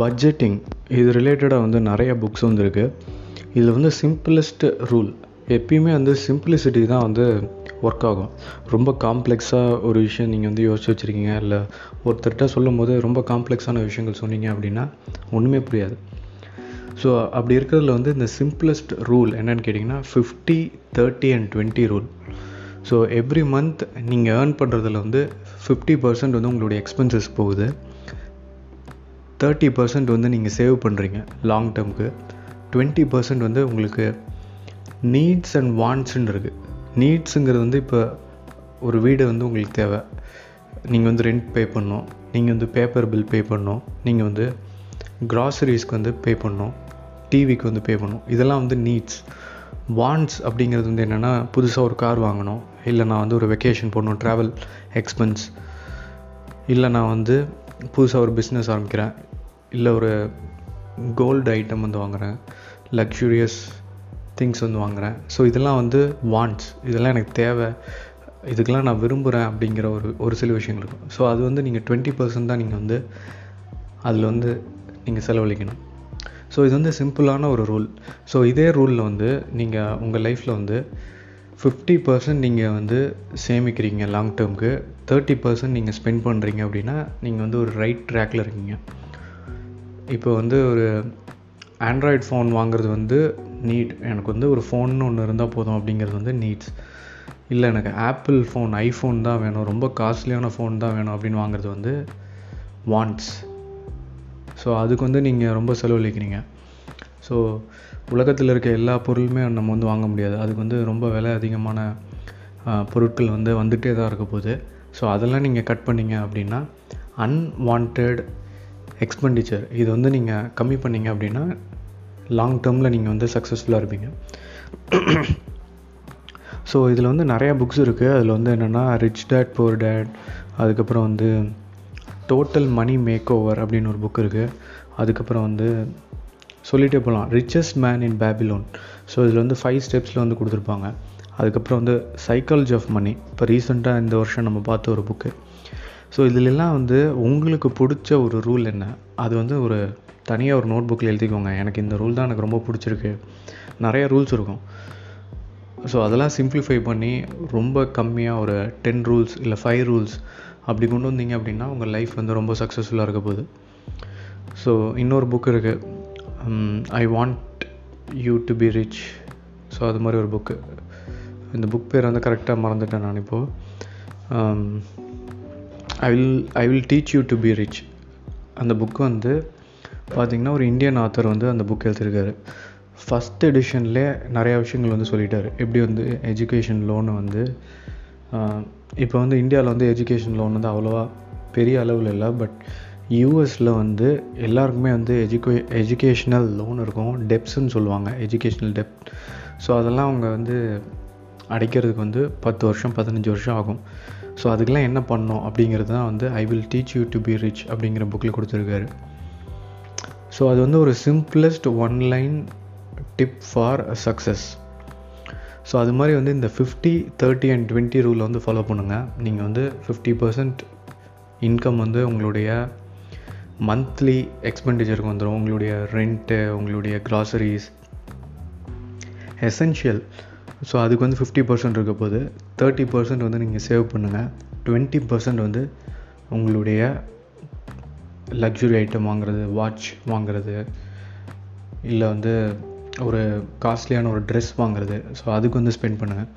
Budgeting இது ரிலேட்டடாக வந்து நிறைய புக்ஸ் வந்துருக்கு. இதில் வந்து சிம்பிளஸ்ட் ரூல் எப்பயுமே வந்து சிம்பிளிசிட்டி தான் வந்து ஒர்க் ஆகும். ரொம்ப காம்ப்ளெக்ஸாக ஒரு விஷயம் நீங்கள் வந்து யோசிச்சு வச்சுருக்கீங்க இல்லை ஒருத்தர்கிட்ட சொல்லும் போது ரொம்ப காம்ப்ளெக்ஸான விஷயங்கள் சொன்னீங்க அப்படின்னா ஒன்றுமே புரியாது. ஸோ அப்படி இருக்கிறதுல வந்து இந்த சிம்பிளஸ்ட் ரூல் என்னென்னு கேட்டிங்கன்னா fifty thirty and twenty rule so every month நீங்கள் ஏர்ன் பண்ணுறதுல வந்து ஃபிஃப்டி பர்சன்ட் வந்து உங்களுடைய எக்ஸ்பென்சஸ் போகுது. தேர்ட்டி பர்சன்ட் வந்து நீங்கள் சேவ் பண்ணுறீங்க லாங் டேர்முக்கு டுவெண்ட்டி பர்சன்ட் வந்து உங்களுக்கு நீட்ஸ் அண்ட் வாண்ட்ஸ்ன்னு இருக்குது நீட்ஸுங்கிறது வந்து இப்போ ஒரு வீடு வந்து உங்களுக்கு தேவை. நீங்கள் வந்து ரெண்ட் பே பண்ணணும். நீங்கள் வந்து பேப்பர் பில் பே பண்ணணும். நீங்கள் வந்து க்ராசரிஸ்க்கு வந்து பே பண்ணணும். டிவிக்கு வந்து பே பண்ணணும். இதெல்லாம் வந்து நீட்ஸ் வாண்ட்ஸ் அப்படிங்கிறது வந்து என்னென்னா புதுசாக ஒரு கார் வாங்கணும். இல்லை நான் வந்து ஒரு வெக்கேஷன் போடணும். ட்ராவல் எக்ஸ்பென்ஸ் இல்லை நான் வந்து புதுசாக ஒரு பிஸ்னஸ் ஆரம்பிக்கிறேன். இல்லை ஒரு கோல்டு ஐட்டம் வந்து வாங்குகிறேன் லக்ஸுரியஸ் திங்ஸ் வந்து வாங்குகிறேன் ஸோ இதெல்லாம் வந்து வாண்ட்ஸ் இதெல்லாம் எனக்கு தேவை. இதுக்கெல்லாம் நான் விரும்புகிறேன் அப்படிங்கிற ஒரு ஒரு சில விஷயங்கள் இருக்கும். ஸோ அது வந்து நீங்கள் டுவெண்ட்டி பர்சன்ட் தான் நீங்கள் வந்து அதில் வந்து நீங்கள் செலவழிக்கணும். ஸோ இது வந்து சிம்பிளான ஒரு ரூல் ஸோ இதே ரூலில் வந்து நீங்கள் உங்கள் லைஃப்பில் வந்து ஃபிஃப்டி பர்சன்ட் நீங்கள் வந்து சேமிக்கிறீங்க லாங் டேர்முக்கு தேர்ட்டி பர்சன்ட் நீங்கள் ஸ்பெண்ட் பண்ணுறீங்க அப்படின்னா நீங்கள் வந்து ஒரு ரைட் ட்ராக்கில் இருக்கீங்க. இப்போ வந்து ஒரு ஆண்ட்ராய்ட் ஃபோன் வாங்குறது வந்து நீட் எனக்கு வந்து ஒரு ஃபோன்னு ஒன்று இருந்தால் போதும் அப்படிங்கிறது வந்து நீட்ஸ் இல்லை எனக்கு ஆப்பிள் ஃபோன் ஐஃபோன் தான் வேணும். ரொம்ப காஸ்ட்லியான ஃபோன் தான் வேணும் அப்படின்னு வாங்குறது வந்து வாண்ட்ஸ் ஸோ அதுக்கு வந்து நீங்கள் ரொம்ப செலவழிக்கிறீங்க. ஸோ உலகத்தில் இருக்க எல்லா பொருளுமே நம்ம வந்து வாங்க முடியாது. அதுக்கு வந்து ரொம்ப விலை அதிகமான பொருட்கள் வந்து வந்துகிட்டே தான் இருக்க போகுது. ஸோ அதெல்லாம் நீங்கள் கட் பண்ணிங்க அப்படின்னா அன்வான்ட் எக்ஸ்பெண்டிச்சர் இது வந்து நீங்கள் கம்மி பண்ணிங்க அப்படின்னா லாங் டேர்மில் நீங்கள் வந்து சக்ஸஸ்ஃபுல்லாக இருப்பீங்க. ஸோ இதில் வந்து நிறையா புக்ஸ் இருக்குது அதில் வந்து என்னென்னா ரிச் டேட் போர் டேட் அதுக்கப்புறம் வந்து டோட்டல் மணி மேக் ஓவர் அப்படின்னு ஒரு புக் இருக்குது அதுக்கப்புறம் வந்து சொல்லிகிட்டே போகலாம். Richest man in Babylon so இதில் வந்து ஃபைவ் ஸ்டெப்ஸில் வந்து கொடுத்துருப்பாங்க. அதுக்கப்புறம் வந்து சைக்காலஜி ஆஃப் மணி இப்போ ரீசெண்டாக இந்த வருஷம் நம்ம பார்த்த ஒரு புக்கு ஸோ இதிலெல்லாம் வந்து உங்களுக்கு பிடிச்ச ஒரு ரூல் என்ன? அது வந்து ஒரு தனியாக ஒரு நோட் புக்கில் எழுதிக்கோங்க. எனக்கு இந்த ரூல் தான் எனக்கு ரொம்ப பிடிச்சிருக்கு. நிறைய ரூல்ஸ் இருக்கும். ஸோ அதெல்லாம் சிம்பிளிஃபை பண்ணி ரொம்ப கம்மியாக ஒரு டென் ரூல்ஸ் இல்லை ஃபைவ் ரூல்ஸ் அப்படி கொண்டு வந்தீங்க அப்படின்னா உங்கள் லைஃப் வந்து ரொம்ப சக்ஸஸ்ஃபுல்லாக இருக்க போகுது. ஸோ இன்னொரு புக் இருக்குது I want you to be rich so அது மாதிரி ஒரு புக்கு இந்த புக் பேர் வந்து கரெக்டாக மறந்துட்டேன் நான் இப்போது I will I will teach you to be rich அந்த புக் வந்து பார்த்திங்கன்னா ஒரு இந்தியன் ஆத்தர் வந்து அந்த புக் எழுதியிருக்காரு. ஃபஸ்ட் எடிஷன்லேயே நிறையா விஷயங்கள் வந்து சொல்லிட்டார். எப்படி வந்து எஜுகேஷன் லோனு வந்து இப்போ வந்து இந்தியாவில் வந்து எஜுகேஷன் லோன் வந்து அவ்வளோவா பெரிய அளவில் இல்லை பட் யூஎஸில் வந்து எல்லாருக்குமே வந்து எஜுகே எஜுகேஷ்னல் லோன் இருக்கும். டெப்ஸ்ன்னு சொல்லுவாங்க எஜுகேஷ்னல் டெப்ட் ஸோ அதெல்லாம் அவங்க வந்து அடைக்கிறதுக்கு வந்து பத்து வருஷம் பதினஞ்சு வருஷம் ஆகும். ஸோ அதுக்கெலாம் என்ன பண்ணோம் அப்படிங்கிறது தான் வந்து I will teach you to be rich அப்படிங்கிற புக்கில் கொடுத்துருக்காரு. ஸோ அது வந்து ஒரு simplest one line tip for success so அது மாதிரி வந்து இந்த ஃபிஃப்டி தேர்ட்டி அண்ட் டுவெண்ட்டி ரூலை வந்து ஃபாலோ பண்ணுங்கள் நீங்கள் வந்து ஃபிஃப்டி பர்சன்ட் இன்கம் வந்து உங்களுடைய மந்த்லி எக்ஸ்பெண்டிச்சருக்கு வந்துடும் உங்களுடைய ரெண்ட்டு உங்களுடைய க்ராசரிஸ் எசென்ஷியல் ஸோ அதுக்கு வந்து ஃபிஃப்டி பர்சன்ட் இருக்க போது தேர்ட்டி பர்சன்ட் வந்து நீங்கள் சேவ் பண்ணுங்கள் டுவெண்ட்டி பர்சன்ட் வந்து உங்களுடைய லக்ஸுரி ஐட்டம் வாங்குறது வாட்ச் வாங்குறது இல்லை வந்து ஒரு காஸ்ட்லியான ஒரு ட்ரெஸ் வாங்குறது. ஸோ அதுக்கு வந்து ஸ்பெண்ட் பண்ணுங்கள்